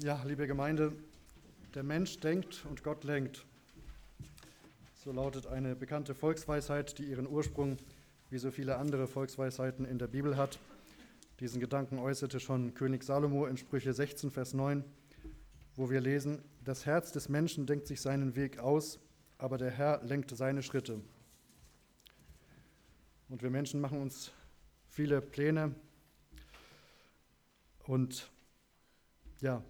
Ja, liebe Gemeinde, der Mensch denkt und Gott lenkt. So lautet eine bekannte Volksweisheit, die ihren Ursprung wie so viele andere Volksweisheiten in der Bibel hat. Diesen Gedanken äußerte schon König Salomo in Sprüche 16, Vers 9, wo wir lesen, das Herz des Menschen denkt sich seinen Weg aus, aber der Herr lenkt seine Schritte. Und wir Menschen machen uns viele Pläne und ja,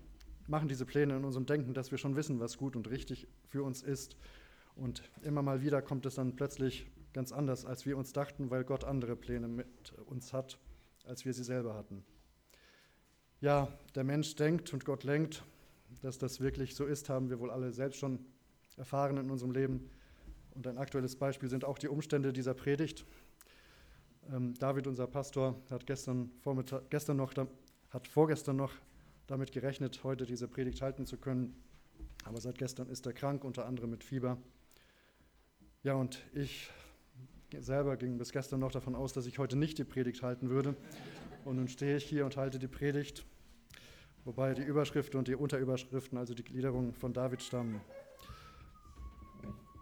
machen diese Pläne in unserem Denken, dass wir schon wissen, was gut und richtig für uns ist. Und immer mal wieder kommt es dann plötzlich ganz anders, als wir uns dachten, weil Gott andere Pläne mit uns hat, als wir sie selber hatten. Ja, der Mensch denkt und Gott lenkt. Dass das wirklich so ist, haben wir wohl alle selbst schon erfahren in unserem Leben. Und ein aktuelles Beispiel sind auch die Umstände dieser Predigt. Ähm, David, unser Pastor, hat gestern, Vormittag, gestern noch, hat vorgestern noch damit gerechnet, heute diese Predigt halten zu können. Aber seit gestern ist er krank, unter anderem mit Fieber. Ja, und ich selber ging bis gestern noch davon aus, dass ich heute nicht die Predigt halten würde. Und nun stehe ich hier und halte die Predigt, wobei die Überschriften und die Unterüberschriften, also die Gliederungen von David stammen.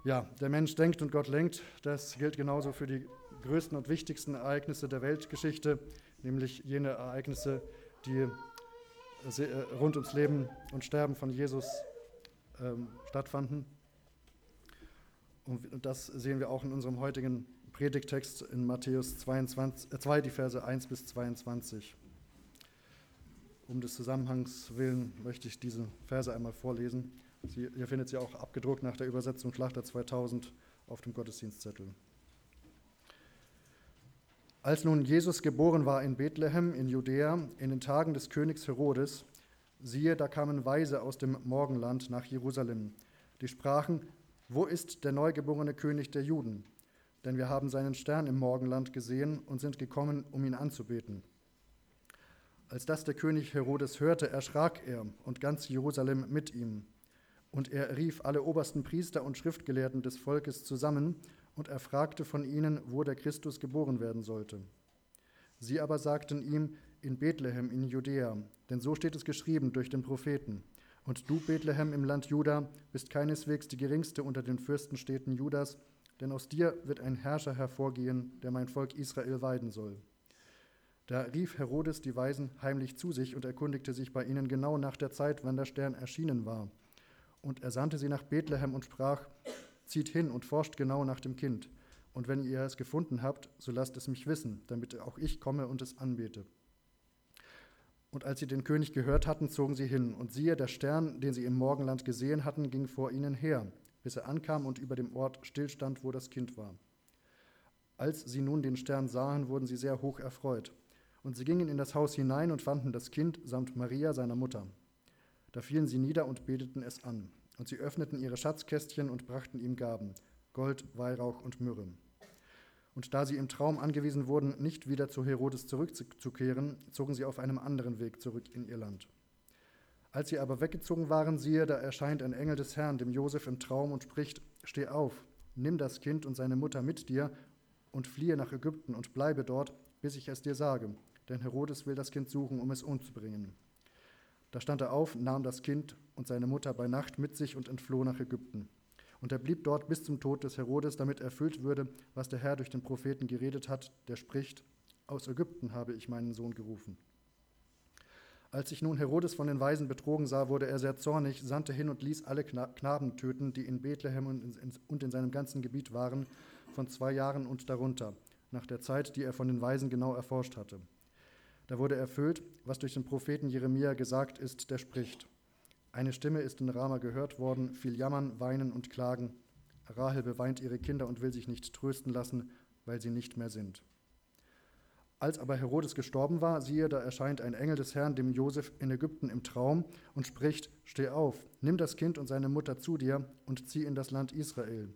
Ja, der Mensch denkt und Gott lenkt. Das gilt genauso für die größten und wichtigsten Ereignisse der Weltgeschichte, nämlich jene Ereignisse, die rund ums Leben und Sterben von Jesus ähm, stattfanden. Und das sehen wir auch in unserem heutigen Predigtext in Matthäus 22, äh 2, die Verse 1 bis 22. Um des Zusammenhangs willen möchte ich diese Verse einmal vorlesen. Sie, ihr findet sie auch abgedruckt nach der Übersetzung Schlachter 2000 auf dem Gottesdienstzettel. Als nun Jesus geboren war in Bethlehem in Judäa in den Tagen des Königs Herodes, siehe, da kamen Weise aus dem Morgenland nach Jerusalem, die sprachen, wo ist der neugeborene König der Juden? Denn wir haben seinen Stern im Morgenland gesehen und sind gekommen, um ihn anzubeten. Als das der König Herodes hörte, erschrak er und ganz Jerusalem mit ihm. Und er rief alle obersten Priester und Schriftgelehrten des Volkes zusammen und er fragte von ihnen, wo der Christus geboren werden sollte. Sie aber sagten ihm, in Bethlehem in Judäa, denn so steht es geschrieben durch den Propheten. Und du, Bethlehem im Land Juda, bist keineswegs die geringste unter den Fürstenstädten Judas, denn aus dir wird ein Herrscher hervorgehen, der mein Volk Israel weiden soll. Da rief Herodes die Weisen heimlich zu sich und erkundigte sich bei ihnen genau nach der Zeit, wann der Stern erschienen war. Und er sandte sie nach Bethlehem und sprach, Zieht hin und forscht genau nach dem Kind. Und wenn ihr es gefunden habt, so lasst es mich wissen, damit auch ich komme und es anbete. Und als sie den König gehört hatten, zogen sie hin. Und siehe, der Stern, den sie im Morgenland gesehen hatten, ging vor ihnen her, bis er ankam und über dem Ort stillstand, wo das Kind war. Als sie nun den Stern sahen, wurden sie sehr hoch erfreut. Und sie gingen in das Haus hinein und fanden das Kind samt Maria, seiner Mutter. Da fielen sie nieder und beteten es an. Und sie öffneten ihre Schatzkästchen und brachten ihm Gaben, Gold, Weihrauch und Myrrhe. Und da sie im Traum angewiesen wurden, nicht wieder zu Herodes zurückzukehren, zogen sie auf einem anderen Weg zurück in ihr Land. Als sie aber weggezogen waren, siehe, da erscheint ein Engel des Herrn dem Josef im Traum und spricht: Steh auf, nimm das Kind und seine Mutter mit dir und fliehe nach Ägypten und bleibe dort, bis ich es dir sage, denn Herodes will das Kind suchen, um es umzubringen. Da stand er auf, nahm das Kind und seine Mutter bei Nacht mit sich und entfloh nach Ägypten. Und er blieb dort bis zum Tod des Herodes, damit erfüllt würde, was der Herr durch den Propheten geredet hat, der spricht, aus Ägypten habe ich meinen Sohn gerufen. Als sich nun Herodes von den Weisen betrogen sah, wurde er sehr zornig, sandte hin und ließ alle Knaben töten, die in Bethlehem und in seinem ganzen Gebiet waren, von zwei Jahren und darunter, nach der Zeit, die er von den Weisen genau erforscht hatte. Da wurde erfüllt, was durch den Propheten Jeremia gesagt ist, der spricht. Eine Stimme ist in Rama gehört worden, viel Jammern, Weinen und Klagen. Rahel beweint ihre Kinder und will sich nicht trösten lassen, weil sie nicht mehr sind. Als aber Herodes gestorben war, siehe, da erscheint ein Engel des Herrn dem Josef in Ägypten im Traum und spricht: Steh auf, nimm das Kind und seine Mutter zu dir und zieh in das Land Israel.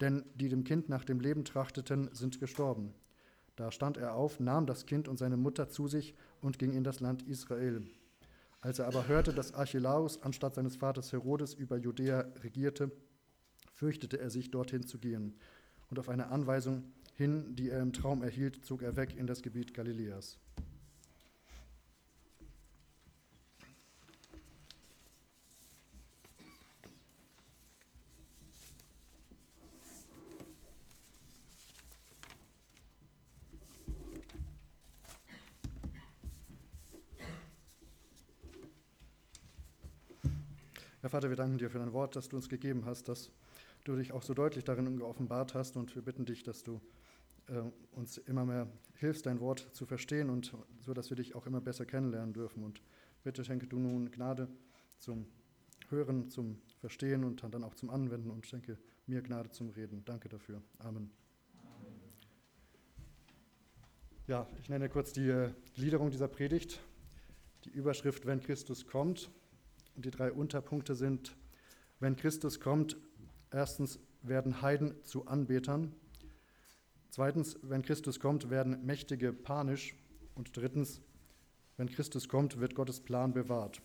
Denn die dem Kind nach dem Leben trachteten, sind gestorben. Da stand er auf, nahm das Kind und seine Mutter zu sich und ging in das Land Israel. Als er aber hörte, dass Archelaus anstatt seines Vaters Herodes über Judäa regierte, fürchtete er sich, dorthin zu gehen. Und auf eine Anweisung hin, die er im Traum erhielt, zog er weg in das Gebiet Galiläas. Herr Vater, wir danken dir für dein Wort, das du uns gegeben hast, dass du dich auch so deutlich darin geoffenbart hast und wir bitten dich, dass du äh, uns immer mehr hilfst, dein Wort zu verstehen und so, dass wir dich auch immer besser kennenlernen dürfen. Und bitte schenke du nun Gnade zum Hören, zum Verstehen und dann auch zum Anwenden und schenke mir Gnade zum Reden. Danke dafür. Amen. Ja, ich nenne kurz die äh, Gliederung dieser Predigt. Die Überschrift, wenn Christus kommt. Und die drei Unterpunkte sind, wenn Christus kommt, erstens werden Heiden zu Anbetern. Zweitens, wenn Christus kommt, werden Mächtige panisch. Und drittens, wenn Christus kommt, wird Gottes Plan bewahrt.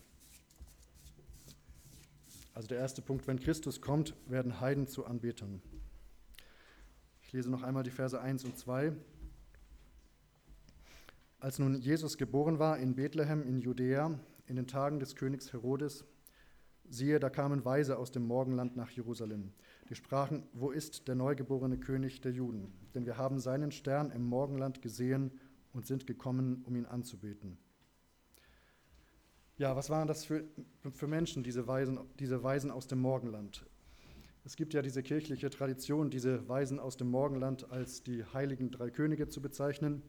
Also der erste Punkt, wenn Christus kommt, werden Heiden zu Anbetern. Ich lese noch einmal die Verse 1 und 2. Als nun Jesus geboren war in Bethlehem in Judäa in den Tagen des Königs Herodes, siehe, da kamen Weise aus dem Morgenland nach Jerusalem. Die sprachen, wo ist der neugeborene König der Juden? Denn wir haben seinen Stern im Morgenland gesehen und sind gekommen, um ihn anzubeten. Ja, was waren das für, für Menschen, diese Weisen, diese Weisen aus dem Morgenland? Es gibt ja diese kirchliche Tradition, diese Weisen aus dem Morgenland als die heiligen drei Könige zu bezeichnen,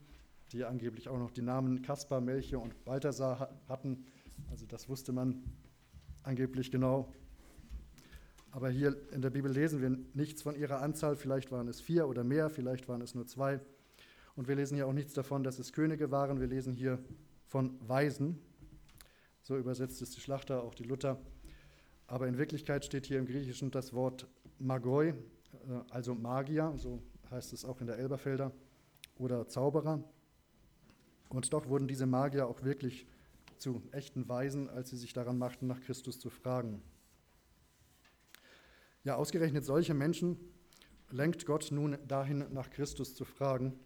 die angeblich auch noch die Namen Kaspar, Melchior und Balthasar hatten. Also das wusste man angeblich genau. Aber hier in der Bibel lesen wir nichts von ihrer Anzahl. Vielleicht waren es vier oder mehr, vielleicht waren es nur zwei. Und wir lesen hier auch nichts davon, dass es Könige waren. Wir lesen hier von Weisen. So übersetzt es die Schlachter, auch die Luther. Aber in Wirklichkeit steht hier im Griechischen das Wort Magoi, äh, also Magier, so heißt es auch in der Elberfelder, oder Zauberer. Und doch wurden diese Magier auch wirklich zu echten Weisen, als sie sich daran machten, nach Christus zu fragen. Ja, ausgerechnet solche Menschen lenkt Gott nun dahin, nach Christus zu fragen.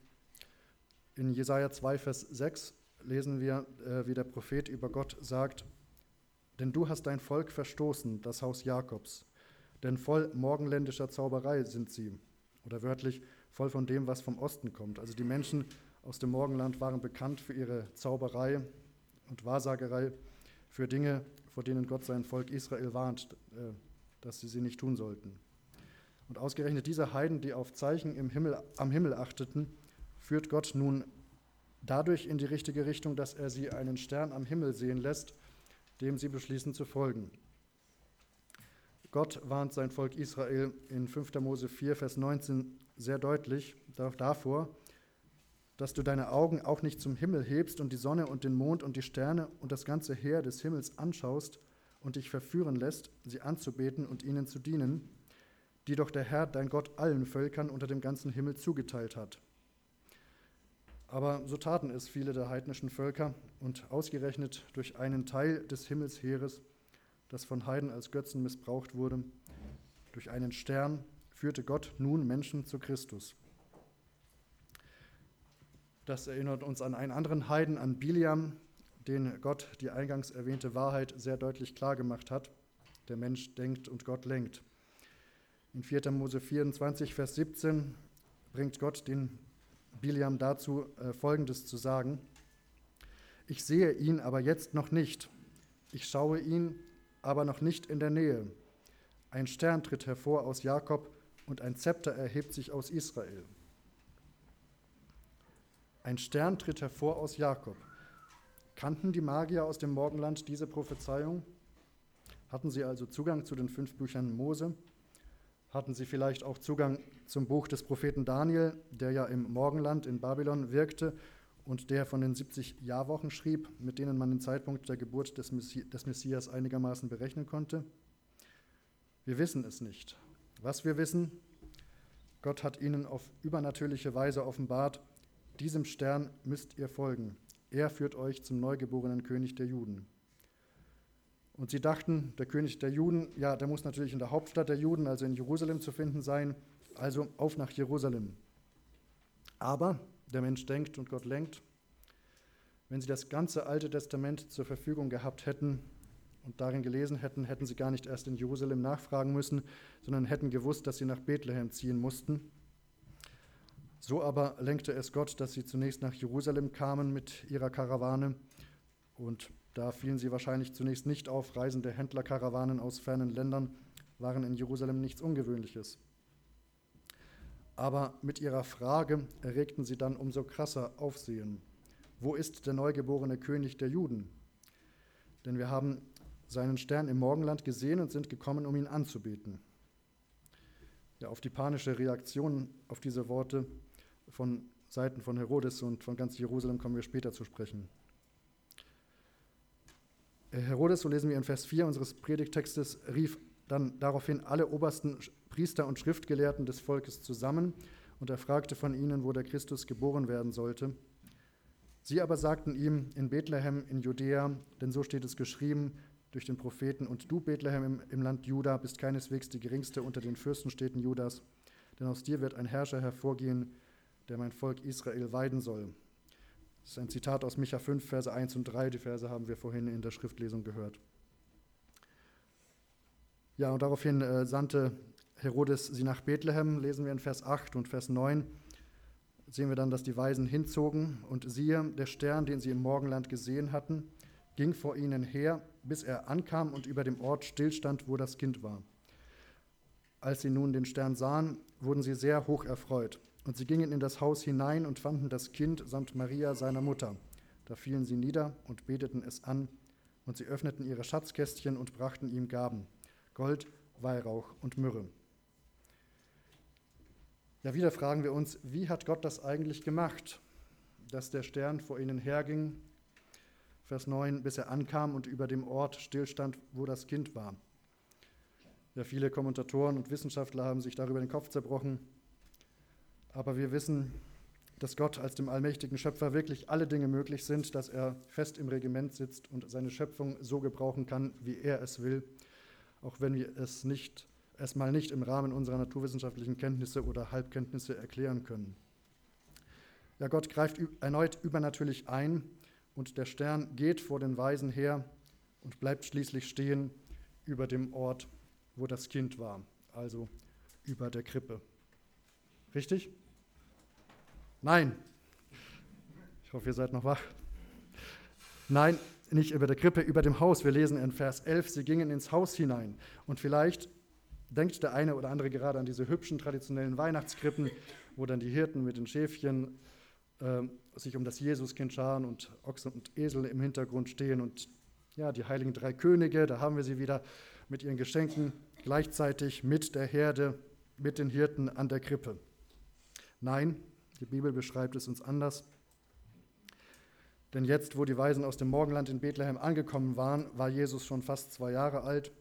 In Jesaja 2, Vers 6 lesen wir, äh, wie der Prophet über Gott sagt, denn du hast dein Volk verstoßen, das Haus Jakobs, denn voll morgenländischer Zauberei sind sie, oder wörtlich voll von dem, was vom Osten kommt. Also die Menschen aus dem Morgenland waren bekannt für ihre Zauberei und Wahrsagerei, für Dinge, vor denen Gott sein Volk Israel warnt, äh, dass sie sie nicht tun sollten. Und ausgerechnet diese Heiden, die auf Zeichen im Himmel, am Himmel achteten, führt Gott nun dadurch in die richtige Richtung, dass er sie einen Stern am Himmel sehen lässt, dem sie beschließen zu folgen. Gott warnt sein Volk Israel in 5. Mose 4, Vers 19 sehr deutlich davor, dass du deine Augen auch nicht zum Himmel hebst und die Sonne und den Mond und die Sterne und das ganze Heer des Himmels anschaust und dich verführen lässt, sie anzubeten und ihnen zu dienen, die doch der Herr, dein Gott, allen Völkern unter dem ganzen Himmel zugeteilt hat. Aber so taten es viele der heidnischen Völker und ausgerechnet durch einen Teil des Himmelsheeres, das von Heiden als Götzen missbraucht wurde, durch einen Stern führte Gott nun Menschen zu Christus. Das erinnert uns an einen anderen Heiden, an Biliam, den Gott die eingangs erwähnte Wahrheit sehr deutlich klargemacht hat. Der Mensch denkt und Gott lenkt. In 4. Mose 24, Vers 17 bringt Gott den Biliam dazu, äh, Folgendes zu sagen. Ich sehe ihn aber jetzt noch nicht. Ich schaue ihn, aber noch nicht in der Nähe. Ein Stern tritt hervor aus Jakob und ein Zepter erhebt sich aus Israel. Ein Stern tritt hervor aus Jakob. Kannten die Magier aus dem Morgenland diese Prophezeiung? Hatten sie also Zugang zu den fünf Büchern Mose? Hatten sie vielleicht auch Zugang zum Buch des Propheten Daniel, der ja im Morgenland in Babylon wirkte und der von den 70 Jahrwochen schrieb, mit denen man den Zeitpunkt der Geburt des, Messias einigermaßen berechnen konnte? Wir wissen es nicht. Was wir wissen, Gott hat ihnen auf übernatürliche Weise offenbart, diesem Stern müsst ihr folgen. Er führt euch zum neugeborenen König der Juden. Und sie dachten, der König der Juden, ja, der muss natürlich in der Hauptstadt der Juden, also in Jerusalem zu finden sein, also auf nach Jerusalem. Aber der Mensch denkt und Gott lenkt. Wenn sie das ganze Alte Testament zur Verfügung gehabt hätten und darin gelesen hätten, hätten sie gar nicht erst in Jerusalem nachfragen müssen, sondern hätten gewusst, dass sie nach Bethlehem ziehen mussten. So aber lenkte es Gott, dass sie zunächst nach Jerusalem kamen mit ihrer Karawane und Da fielen sie wahrscheinlich zunächst nicht auf. Reisende Händlerkarawanen aus fernen Ländern waren in Jerusalem nichts Ungewöhnliches. Aber mit ihrer Frage erregten sie dann umso krasser Aufsehen. Wo ist der neugeborene König der Juden? Denn wir haben seinen Stern im Morgenland gesehen und sind gekommen, um ihn anzubeten. Ja, auf die panische Reaktion auf diese Worte von Seiten von Herodes und von ganz Jerusalem kommen wir später zu sprechen. Herodes, so lesen wir in Vers 4 unseres Predigtextes, rief dann daraufhin alle obersten Priester und Schriftgelehrten des Volkes zusammen und er fragte von ihnen, wo der Christus geboren werden sollte. Sie aber sagten ihm, in Bethlehem in Judäa, denn so steht es geschrieben durch den Propheten, und du, Bethlehem im, im Land Juda, bist keineswegs die geringste unter den Fürstenstädten Judas, denn aus dir wird ein Herrscher hervorgehen, der mein Volk Israel weiden soll. Das ist ein Zitat aus Micha 5, Verse 1 und 3. Die Verse haben wir vorhin in der Schriftlesung gehört. Ja, und daraufhin äh, sandte Herodes sie nach Bethlehem, lesen wir in Vers 8 und Vers 9. Sehen wir dann, dass die Weisen hinzogen und siehe, der Stern, den sie im Morgenland gesehen hatten, ging vor ihnen her, bis er ankam und über dem Ort stillstand, wo das Kind war. Als sie nun den Stern sahen, wurden sie sehr hoch erfreut. Und sie gingen in das Haus hinein und fanden das Kind samt Maria, seiner Mutter. Da fielen sie nieder und beteten es an, und sie öffneten ihre Schatzkästchen und brachten ihm Gaben, Gold, Weihrauch und Myrrhe. Ja, wieder fragen wir uns, wie hat Gott das eigentlich gemacht, dass der Stern vor ihnen herging, Vers 9, bis er ankam und über dem Ort stillstand, wo das Kind war. Ja, viele Kommentatoren und Wissenschaftler haben sich darüber den Kopf zerbrochen, aber wir wissen, dass Gott als dem allmächtigen Schöpfer wirklich alle Dinge möglich sind, dass er fest im Regiment sitzt und seine Schöpfung so gebrauchen kann, wie er es will, auch wenn wir es nicht erstmal nicht im Rahmen unserer naturwissenschaftlichen Kenntnisse oder Halbkenntnisse erklären können. Ja, Gott greift erneut übernatürlich ein und der Stern geht vor den Weisen her und bleibt schließlich stehen über dem Ort, wo das Kind war, also über der Krippe. Richtig? Nein. Ich hoffe, ihr seid noch wach. Nein, nicht über der Krippe, über dem Haus. Wir lesen in Vers 11, sie gingen ins Haus hinein. Und vielleicht denkt der eine oder andere gerade an diese hübschen traditionellen Weihnachtskrippen, wo dann die Hirten mit den Schäfchen äh, sich um das Jesuskind scharen und Ochsen und Esel im Hintergrund stehen und ja, die heiligen drei Könige, da haben wir sie wieder mit ihren Geschenken gleichzeitig mit der Herde, mit den Hirten an der Krippe. Nein, die Bibel beschreibt es uns anders. Denn jetzt, wo die Weisen aus dem Morgenland in Bethlehem angekommen waren, war Jesus schon fast zwei Jahre alt.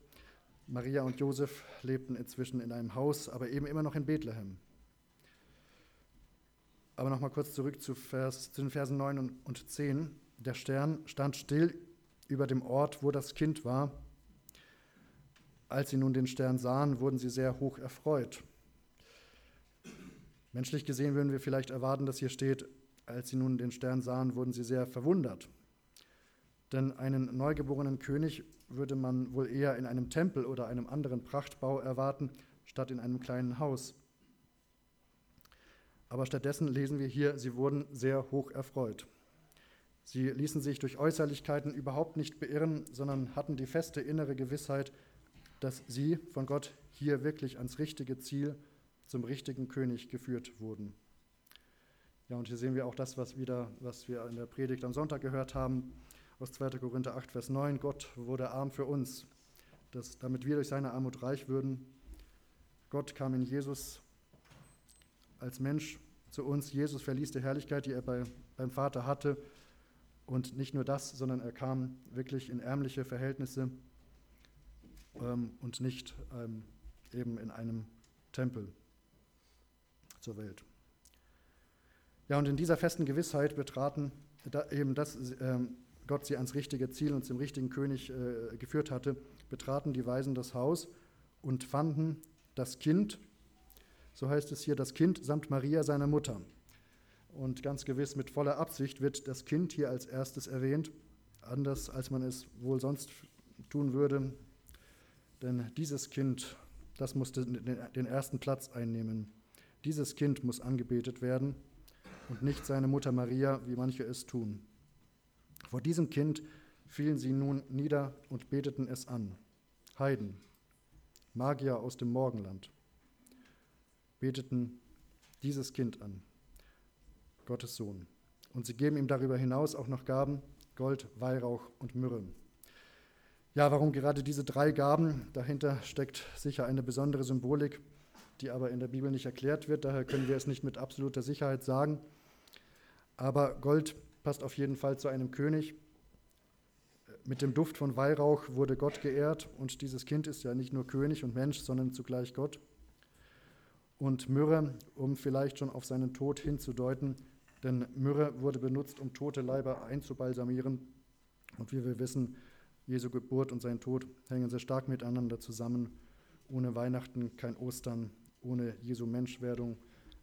Maria und Josef lebten inzwischen in einem Haus, aber eben immer noch in Bethlehem. Aber nochmal kurz zurück zu, Vers, zu den Versen 9 und 10. Der Stern stand still über dem Ort, wo das Kind war. Als sie nun den Stern sahen, wurden sie sehr hoch erfreut. Menschlich gesehen würden wir vielleicht erwarten, dass hier steht, als sie nun den Stern sahen, wurden sie sehr verwundert. Denn einen neugeborenen König würde man wohl eher in einem Tempel oder einem anderen Prachtbau erwarten, statt in einem kleinen Haus. Aber stattdessen lesen wir hier, sie wurden sehr hoch erfreut. Sie ließen sich durch Äußerlichkeiten überhaupt nicht beirren, sondern hatten die feste innere Gewissheit, dass sie von Gott hier wirklich ans richtige Ziel zum richtigen König geführt wurden. Ja, und hier sehen wir auch das, was, wieder, was wir in der Predigt am Sonntag gehört haben, aus 2. Korinther 8, Vers 9. Gott wurde arm für uns, dass, damit wir durch seine Armut reich würden. Gott kam in Jesus als Mensch zu uns. Jesus verließ die Herrlichkeit, die er bei, beim Vater hatte. Und nicht nur das, sondern er kam wirklich in ärmliche Verhältnisse ähm, und nicht ähm, eben in einem Tempel zur Welt. Ja, und in dieser festen Gewissheit betraten, da eben, dass äh, Gott sie ans richtige Ziel und zum richtigen König äh, geführt hatte, betraten die Weisen das Haus und fanden das Kind, so heißt es hier, das Kind samt Maria, seiner Mutter. Und ganz gewiss mit voller Absicht wird das Kind hier als erstes erwähnt, anders als man es wohl sonst tun würde. Denn dieses Kind, das musste den ersten Platz einnehmen. Dieses Kind muss angebetet werden und nicht seine Mutter Maria, wie manche es tun. Vor diesem Kind fielen sie nun nieder und beteten es an. Heiden, Magier aus dem Morgenland, beteten dieses Kind an, Gottes Sohn. Und sie geben ihm darüber hinaus auch noch Gaben, Gold, Weihrauch und Myrrhe. Ja, warum gerade diese drei Gaben? Dahinter steckt sicher eine besondere Symbolik, die aber in der Bibel nicht erklärt wird. Daher können wir es nicht mit absoluter Sicherheit sagen. Aber Gold passt auf jeden Fall zu einem König. Mit dem Duft von Weihrauch wurde Gott geehrt und dieses Kind ist ja nicht nur König und Mensch, sondern zugleich Gott. Und Myrrhe, um vielleicht schon auf seinen Tod hinzudeuten, denn Myrrhe wurde benutzt, um tote Leiber einzubalsamieren. Und wie wir wissen, Jesu Geburt und sein Tod hängen sehr stark miteinander zusammen. Ohne Weihnachten kein Ostern, ohne Jesu Menschwerdung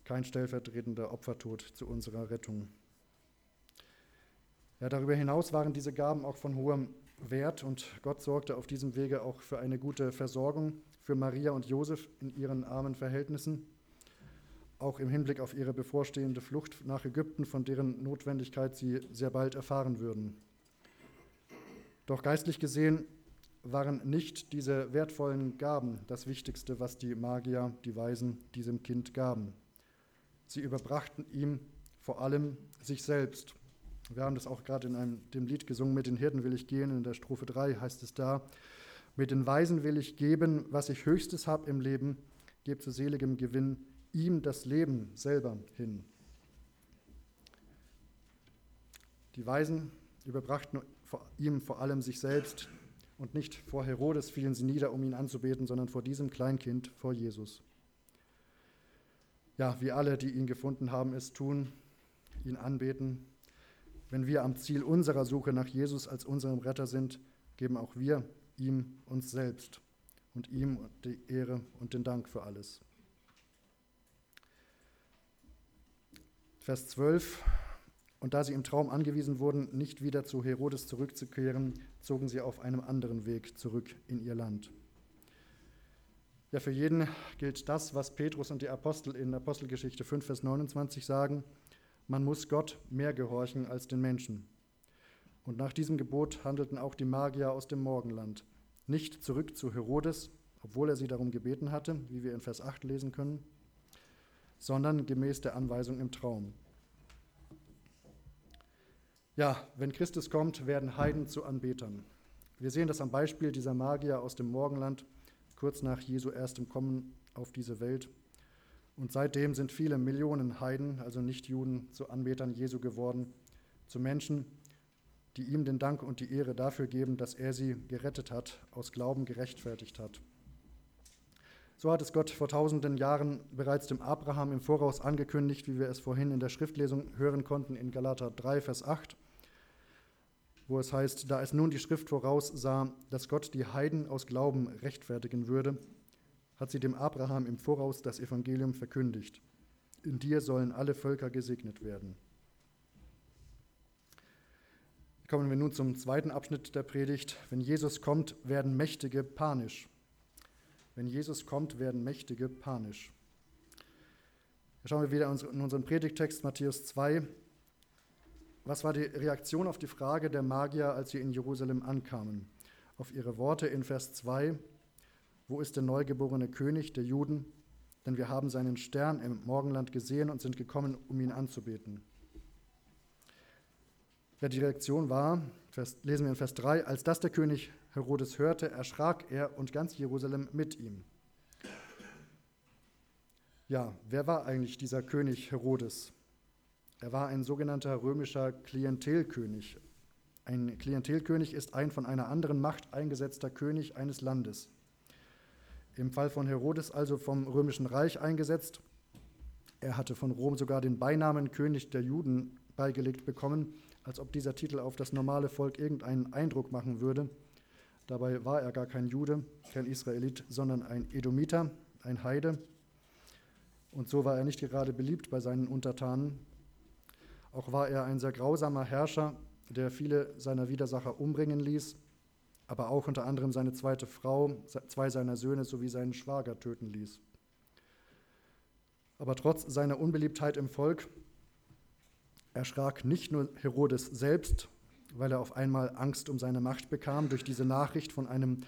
kein stellvertretender Opfertod zu unserer Rettung. Ja, darüber hinaus waren diese Gaben auch von hohem Wert und Gott sorgte auf diesem Wege auch für eine gute Versorgung für Maria und Josef in ihren armen Verhältnissen, auch im Hinblick auf ihre bevorstehende Flucht nach Ägypten, von deren Notwendigkeit sie sehr bald erfahren würden. Doch geistlich gesehen waren nicht diese wertvollen Gaben das Wichtigste, was die Magier, die Weisen, diesem Kind gaben. Sie überbrachten ihm vor allem sich selbst. Wir haben das auch gerade in einem, dem Lied gesungen, mit den Hirten will ich gehen, in der Strophe 3 heißt es da, mit den Weisen will ich geben, was ich höchstes habe im Leben, gebe zu seligem Gewinn ihm das Leben selber hin. Die Weisen überbrachten ihm vor allem sich selbst und nicht vor Herodes fielen sie nieder, um ihn anzubeten, sondern vor diesem Kleinkind, vor Jesus. Ja, wie alle, die ihn gefunden haben, es tun, ihn anbeten. Wenn wir am Ziel unserer Suche nach Jesus als unserem Retter sind, geben auch wir ihm uns selbst und ihm die Ehre und den Dank für alles. Vers 12. Und da sie im Traum angewiesen wurden, nicht wieder zu Herodes zurückzukehren, zogen sie auf einem anderen Weg zurück in ihr Land. Ja, für jeden gilt das, was Petrus und die Apostel in Apostelgeschichte 5, Vers 29 sagen. Man muss Gott mehr gehorchen als den Menschen. Und nach diesem Gebot handelten auch die Magier aus dem Morgenland. Nicht zurück zu Herodes, obwohl er sie darum gebeten hatte, wie wir in Vers 8 lesen können, sondern gemäß der Anweisung im Traum. Ja, wenn Christus kommt, werden Heiden zu Anbetern. Wir sehen das am Beispiel dieser Magier aus dem Morgenland, kurz nach Jesu erstem Kommen auf diese Welt. Und seitdem sind viele Millionen Heiden, also Nichtjuden, zu Anbetern Jesu geworden, zu Menschen, die ihm den Dank und die Ehre dafür geben, dass er sie gerettet hat, aus Glauben gerechtfertigt hat. So hat es Gott vor tausenden Jahren bereits dem Abraham im Voraus angekündigt, wie wir es vorhin in der Schriftlesung hören konnten in Galater 3, Vers 8 wo es heißt, da es nun die Schrift voraussah, dass Gott die Heiden aus Glauben rechtfertigen würde, hat sie dem Abraham im Voraus das Evangelium verkündigt. In dir sollen alle Völker gesegnet werden. Kommen wir nun zum zweiten Abschnitt der Predigt. Wenn Jesus kommt, werden Mächtige panisch. Wenn Jesus kommt, werden Mächtige panisch. Schauen wir wieder in unseren Predigtext Matthäus 2, was war die Reaktion auf die Frage der Magier, als sie in Jerusalem ankamen? Auf ihre Worte in Vers 2, wo ist der neugeborene König der Juden? Denn wir haben seinen Stern im Morgenland gesehen und sind gekommen, um ihn anzubeten. Ja, die Reaktion war, lesen wir in Vers 3, als das der König Herodes hörte, erschrak er und ganz Jerusalem mit ihm. Ja, wer war eigentlich dieser König Herodes? Er war ein sogenannter römischer Klientelkönig. Ein Klientelkönig ist ein von einer anderen Macht eingesetzter König eines Landes. Im Fall von Herodes also vom römischen Reich eingesetzt. Er hatte von Rom sogar den Beinamen König der Juden beigelegt bekommen, als ob dieser Titel auf das normale Volk irgendeinen Eindruck machen würde. Dabei war er gar kein Jude, kein Israelit, sondern ein Edomiter, ein Heide. Und so war er nicht gerade beliebt bei seinen Untertanen, auch war er ein sehr grausamer Herrscher, der viele seiner Widersacher umbringen ließ, aber auch unter anderem seine zweite Frau, zwei seiner Söhne sowie seinen Schwager töten ließ. Aber trotz seiner Unbeliebtheit im Volk erschrak nicht nur Herodes selbst, weil er auf einmal Angst um seine Macht bekam durch diese Nachricht von einem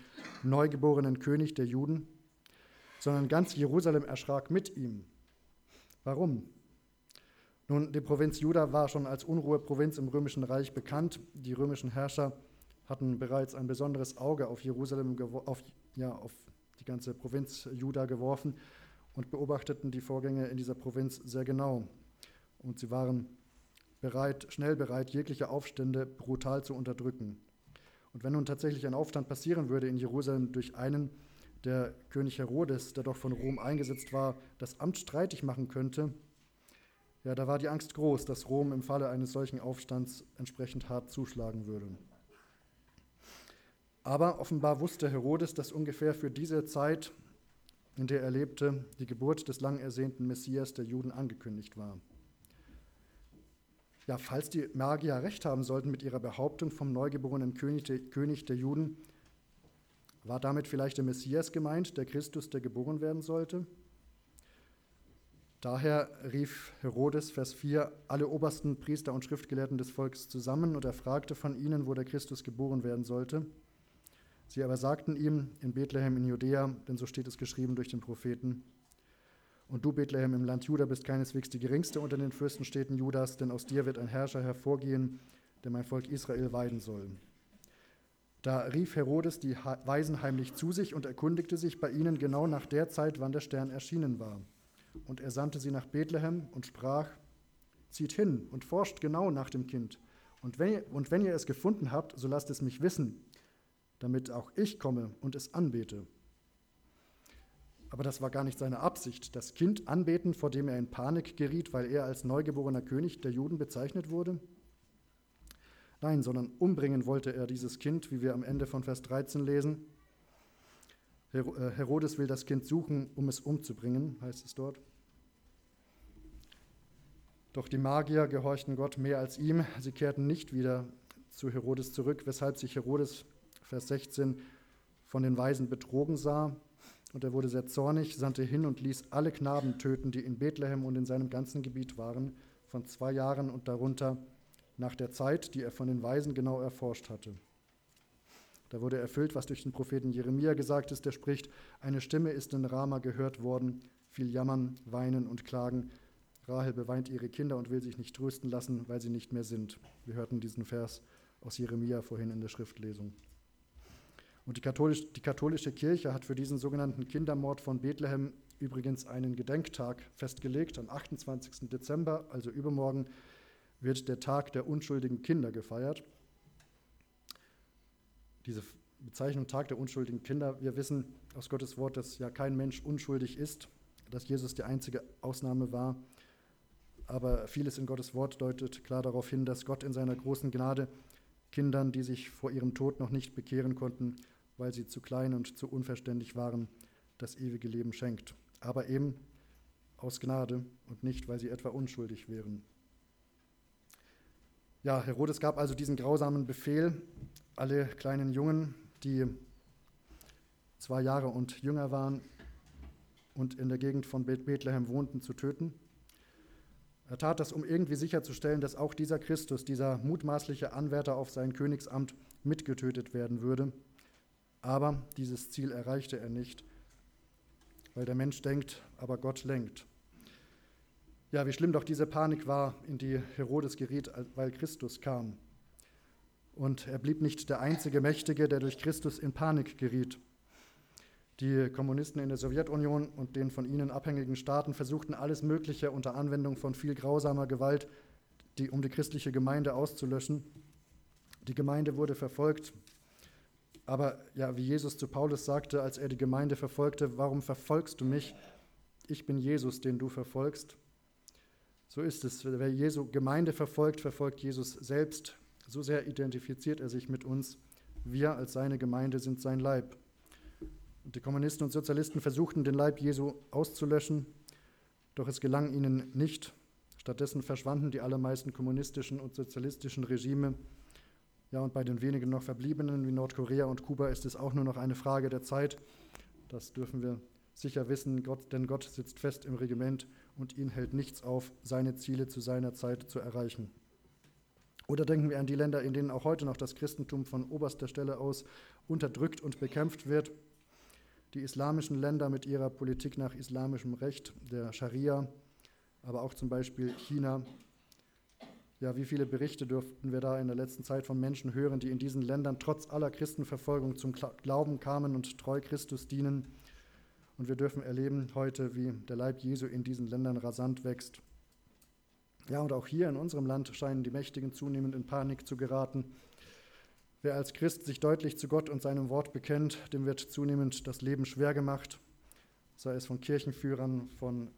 neugeborenen König der Juden, sondern ganz Jerusalem erschrak mit ihm. Warum? Nun, die Provinz Juda war schon als Unruheprovinz im römischen Reich bekannt. Die römischen Herrscher hatten bereits ein besonderes Auge auf Jerusalem, auf, ja, auf die ganze Provinz Juda geworfen und beobachteten die Vorgänge in dieser Provinz sehr genau. Und sie waren bereit, schnell bereit, jegliche Aufstände brutal zu unterdrücken. Und wenn nun tatsächlich ein Aufstand passieren würde in Jerusalem durch einen, der König Herodes, der doch von Rom eingesetzt war, das Amt streitig machen könnte, ja, da war die Angst groß, dass Rom im Falle eines solchen Aufstands entsprechend hart zuschlagen würde. Aber offenbar wusste Herodes, dass ungefähr für diese Zeit, in der er lebte, die Geburt des lang ersehnten Messias der Juden angekündigt war. Ja, falls die Magier recht haben sollten mit ihrer Behauptung vom neugeborenen König der Juden, war damit vielleicht der Messias gemeint, der Christus, der geboren werden sollte? Daher rief Herodes, Vers 4, alle obersten Priester und Schriftgelehrten des Volkes zusammen und er fragte von ihnen, wo der Christus geboren werden sollte. Sie aber sagten ihm in Bethlehem in Judäa, denn so steht es geschrieben durch den Propheten. Und du, Bethlehem im Land Juda, bist keineswegs die geringste unter den Fürstenstädten Judas, denn aus dir wird ein Herrscher hervorgehen, der mein Volk Israel weiden soll. Da rief Herodes die Weisen heimlich zu sich und erkundigte sich bei ihnen genau nach der Zeit, wann der Stern erschienen war. Und er sandte sie nach Bethlehem und sprach, zieht hin und forscht genau nach dem Kind. Und wenn, ihr, und wenn ihr es gefunden habt, so lasst es mich wissen, damit auch ich komme und es anbete. Aber das war gar nicht seine Absicht, das Kind anbeten, vor dem er in Panik geriet, weil er als neugeborener König der Juden bezeichnet wurde? Nein, sondern umbringen wollte er dieses Kind, wie wir am Ende von Vers 13 lesen. Äh, Herodes will das Kind suchen, um es umzubringen, heißt es dort. Doch die Magier gehorchten Gott mehr als ihm. Sie kehrten nicht wieder zu Herodes zurück, weshalb sich Herodes, Vers 16, von den Weisen betrogen sah und er wurde sehr zornig, sandte hin und ließ alle Knaben töten, die in Bethlehem und in seinem ganzen Gebiet waren, von zwei Jahren und darunter, nach der Zeit, die er von den Weisen genau erforscht hatte. Da wurde erfüllt, was durch den Propheten Jeremia gesagt ist, der spricht, eine Stimme ist in Rama gehört worden, viel Jammern, Weinen und Klagen. Rahel beweint ihre Kinder und will sich nicht trösten lassen, weil sie nicht mehr sind. Wir hörten diesen Vers aus Jeremia vorhin in der Schriftlesung. Und die, katholisch, die katholische Kirche hat für diesen sogenannten Kindermord von Bethlehem übrigens einen Gedenktag festgelegt. Am 28. Dezember, also übermorgen, wird der Tag der unschuldigen Kinder gefeiert. Diese Bezeichnung Tag der unschuldigen Kinder, wir wissen aus Gottes Wort, dass ja kein Mensch unschuldig ist, dass Jesus die einzige Ausnahme war. Aber vieles in Gottes Wort deutet klar darauf hin, dass Gott in seiner großen Gnade Kindern, die sich vor ihrem Tod noch nicht bekehren konnten, weil sie zu klein und zu unverständlich waren, das ewige Leben schenkt. Aber eben aus Gnade und nicht, weil sie etwa unschuldig wären. Ja, Herodes gab also diesen grausamen Befehl, alle kleinen Jungen, die zwei Jahre und jünger waren und in der Gegend von Bethlehem wohnten, zu töten. Er tat das, um irgendwie sicherzustellen, dass auch dieser Christus, dieser mutmaßliche Anwärter auf sein Königsamt, mitgetötet werden würde. Aber dieses Ziel erreichte er nicht, weil der Mensch denkt, aber Gott lenkt. Ja, wie schlimm doch diese Panik war, in die Herodes geriet, weil Christus kam. Und er blieb nicht der einzige Mächtige, der durch Christus in Panik geriet. Die Kommunisten in der Sowjetunion und den von ihnen abhängigen Staaten versuchten alles Mögliche unter Anwendung von viel grausamer Gewalt, die, um die christliche Gemeinde auszulöschen. Die Gemeinde wurde verfolgt, aber ja, wie Jesus zu Paulus sagte, als er die Gemeinde verfolgte, warum verfolgst du mich? Ich bin Jesus, den du verfolgst. So ist es. Wer Jesu Gemeinde verfolgt, verfolgt Jesus selbst. So sehr identifiziert er sich mit uns. Wir als seine Gemeinde sind sein Leib. Die Kommunisten und Sozialisten versuchten, den Leib Jesu auszulöschen, doch es gelang ihnen nicht. Stattdessen verschwanden die allermeisten kommunistischen und sozialistischen Regime ja, und bei den wenigen noch verbliebenen wie Nordkorea und Kuba ist es auch nur noch eine Frage der Zeit. Das dürfen wir sicher wissen, Gott, denn Gott sitzt fest im Regiment und ihn hält nichts auf, seine Ziele zu seiner Zeit zu erreichen. Oder denken wir an die Länder, in denen auch heute noch das Christentum von oberster Stelle aus unterdrückt und bekämpft wird. Die islamischen Länder mit ihrer Politik nach islamischem Recht, der Scharia, aber auch zum Beispiel China. Ja, wie viele Berichte dürften wir da in der letzten Zeit von Menschen hören, die in diesen Ländern trotz aller Christenverfolgung zum Glauben kamen und treu Christus dienen. Und wir dürfen erleben heute, wie der Leib Jesu in diesen Ländern rasant wächst. Ja, und auch hier in unserem Land scheinen die Mächtigen zunehmend in Panik zu geraten. Wer als Christ sich deutlich zu Gott und seinem Wort bekennt, dem wird zunehmend das Leben schwer gemacht, sei es von Kirchenführern, von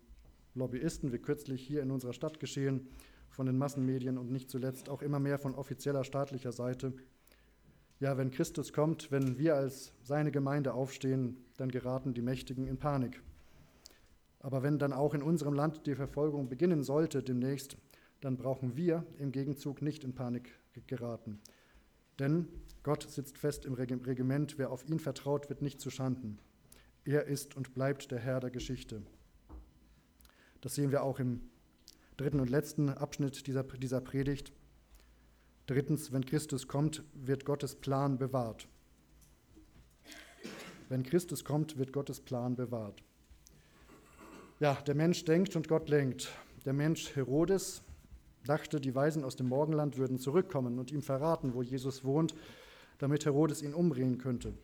Lobbyisten, wie kürzlich hier in unserer Stadt geschehen, von den Massenmedien und nicht zuletzt auch immer mehr von offizieller staatlicher Seite. Ja, wenn Christus kommt, wenn wir als seine Gemeinde aufstehen, dann geraten die Mächtigen in Panik. Aber wenn dann auch in unserem Land die Verfolgung beginnen sollte demnächst, dann brauchen wir im Gegenzug nicht in Panik geraten. Denn Gott sitzt fest im Regiment, wer auf ihn vertraut, wird nicht zu Schanden. Er ist und bleibt der Herr der Geschichte. Das sehen wir auch im dritten und letzten Abschnitt dieser, dieser Predigt. Drittens, wenn Christus kommt, wird Gottes Plan bewahrt. Wenn Christus kommt, wird Gottes Plan bewahrt. Ja, der Mensch denkt und Gott lenkt. Der Mensch Herodes dachte, die Weisen aus dem Morgenland würden zurückkommen und ihm verraten, wo Jesus wohnt, damit Herodes ihn umbringen könnte.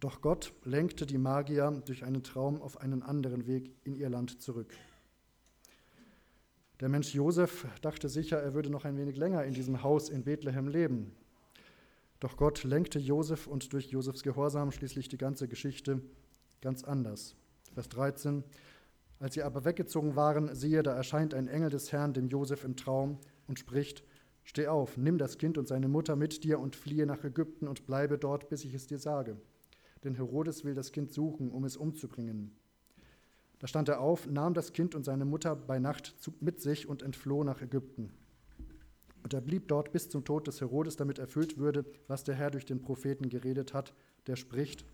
Doch Gott lenkte die Magier durch einen Traum auf einen anderen Weg in ihr Land zurück. Der Mensch Josef dachte sicher, er würde noch ein wenig länger in diesem Haus in Bethlehem leben. Doch Gott lenkte Josef und durch Josefs Gehorsam schließlich die ganze Geschichte ganz anders. Vers 13. Als sie aber weggezogen waren, siehe, da erscheint ein Engel des Herrn dem Josef im Traum und spricht: Steh auf, nimm das Kind und seine Mutter mit dir und fliehe nach Ägypten und bleibe dort, bis ich es dir sage. Denn Herodes will das Kind suchen, um es umzubringen. Da stand er auf, nahm das Kind und seine Mutter bei Nacht mit sich und entfloh nach Ägypten. Und er blieb dort bis zum Tod des Herodes, damit erfüllt würde, was der Herr durch den Propheten geredet hat, der spricht: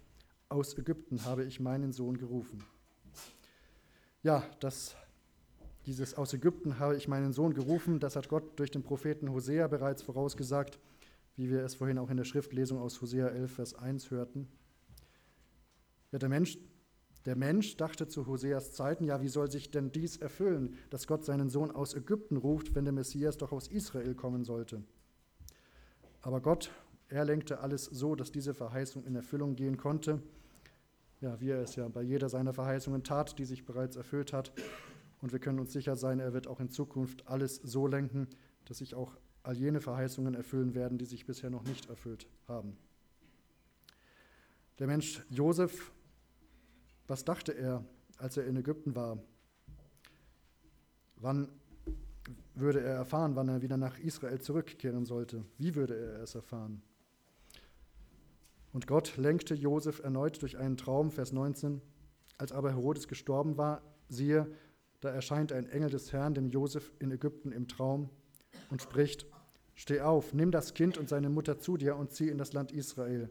aus Ägypten habe ich meinen Sohn gerufen. Ja, das, dieses aus Ägypten habe ich meinen Sohn gerufen, das hat Gott durch den Propheten Hosea bereits vorausgesagt, wie wir es vorhin auch in der Schriftlesung aus Hosea 11, Vers 1 hörten. Ja, der Mensch, der Mensch dachte zu Hoseas Zeiten, ja, wie soll sich denn dies erfüllen, dass Gott seinen Sohn aus Ägypten ruft, wenn der Messias doch aus Israel kommen sollte? Aber Gott, er lenkte alles so, dass diese Verheißung in Erfüllung gehen konnte ja, wie er es ja bei jeder seiner Verheißungen tat, die sich bereits erfüllt hat. Und wir können uns sicher sein, er wird auch in Zukunft alles so lenken, dass sich auch all jene Verheißungen erfüllen werden, die sich bisher noch nicht erfüllt haben. Der Mensch Josef, was dachte er, als er in Ägypten war? Wann würde er erfahren, wann er wieder nach Israel zurückkehren sollte? Wie würde er es erfahren? Und Gott lenkte Josef erneut durch einen Traum, Vers 19. Als aber Herodes gestorben war, siehe, da erscheint ein Engel des Herrn dem Josef in Ägypten im Traum und spricht: Steh auf, nimm das Kind und seine Mutter zu dir und zieh in das Land Israel,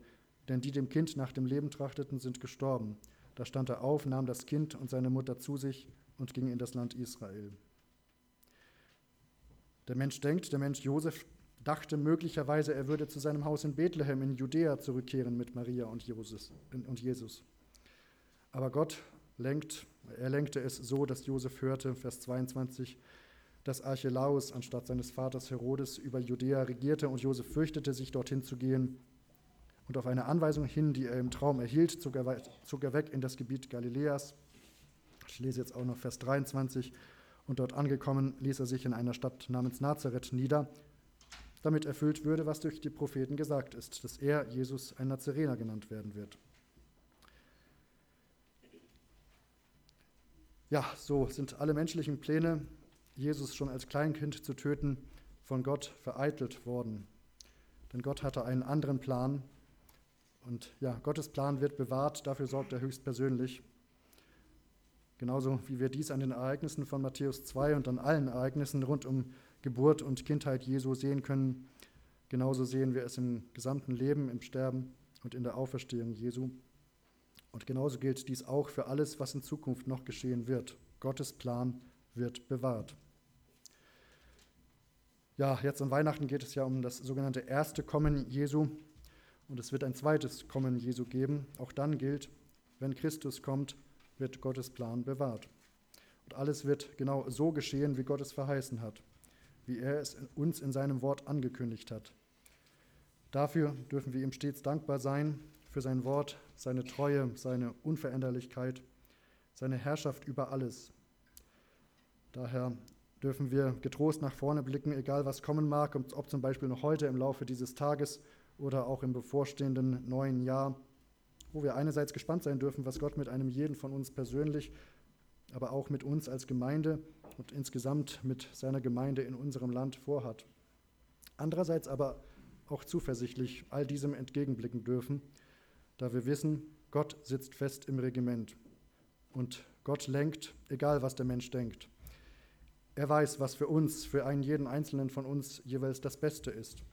denn die dem Kind nach dem Leben trachteten, sind gestorben. Da stand er auf, nahm das Kind und seine Mutter zu sich und ging in das Land Israel. Der Mensch denkt, der Mensch Josef dachte möglicherweise, er würde zu seinem Haus in Bethlehem in Judäa zurückkehren mit Maria und Jesus. Aber Gott lenkt, er lenkte es so, dass Josef hörte, Vers 22, dass Archelaus anstatt seines Vaters Herodes über Judäa regierte und Josef fürchtete, sich dorthin zu gehen. Und auf eine Anweisung hin, die er im Traum erhielt, zog er, zog er weg in das Gebiet Galiläas. Ich lese jetzt auch noch Vers 23. Und dort angekommen, ließ er sich in einer Stadt namens Nazareth nieder, damit erfüllt würde, was durch die Propheten gesagt ist, dass er, Jesus, ein Nazarener genannt werden wird. Ja, so sind alle menschlichen Pläne, Jesus schon als Kleinkind zu töten, von Gott vereitelt worden. Denn Gott hatte einen anderen Plan. Und ja, Gottes Plan wird bewahrt, dafür sorgt er höchstpersönlich. Genauso wie wir dies an den Ereignissen von Matthäus 2 und an allen Ereignissen rund um Geburt und Kindheit Jesu sehen können. Genauso sehen wir es im gesamten Leben, im Sterben und in der Auferstehung Jesu. Und genauso gilt dies auch für alles, was in Zukunft noch geschehen wird. Gottes Plan wird bewahrt. Ja, jetzt an Weihnachten geht es ja um das sogenannte erste Kommen Jesu und es wird ein zweites Kommen Jesu geben. Auch dann gilt, wenn Christus kommt, wird Gottes Plan bewahrt. Und alles wird genau so geschehen, wie Gott es verheißen hat, wie er es uns in seinem Wort angekündigt hat. Dafür dürfen wir ihm stets dankbar sein, für sein Wort, seine Treue, seine Unveränderlichkeit, seine Herrschaft über alles. Daher dürfen wir getrost nach vorne blicken, egal was kommen mag, ob zum Beispiel noch heute im Laufe dieses Tages oder auch im bevorstehenden neuen Jahr, wo wir einerseits gespannt sein dürfen, was Gott mit einem jeden von uns persönlich, aber auch mit uns als Gemeinde und insgesamt mit seiner Gemeinde in unserem Land vorhat. Andererseits aber auch zuversichtlich all diesem entgegenblicken dürfen, da wir wissen, Gott sitzt fest im Regiment und Gott lenkt, egal was der Mensch denkt. Er weiß, was für uns, für einen jeden Einzelnen von uns jeweils das Beste ist.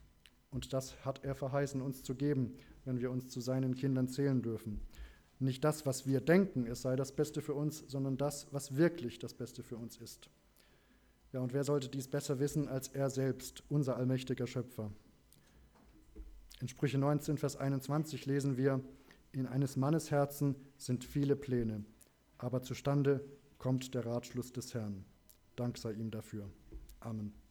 Und das hat er verheißen, uns zu geben, wenn wir uns zu seinen Kindern zählen dürfen. Nicht das, was wir denken, es sei das Beste für uns, sondern das, was wirklich das Beste für uns ist. Ja, und wer sollte dies besser wissen als er selbst, unser allmächtiger Schöpfer? In Sprüche 19, Vers 21 lesen wir, in eines Mannes Herzen sind viele Pläne, aber zustande kommt der Ratschluss des Herrn. Dank sei ihm dafür. Amen.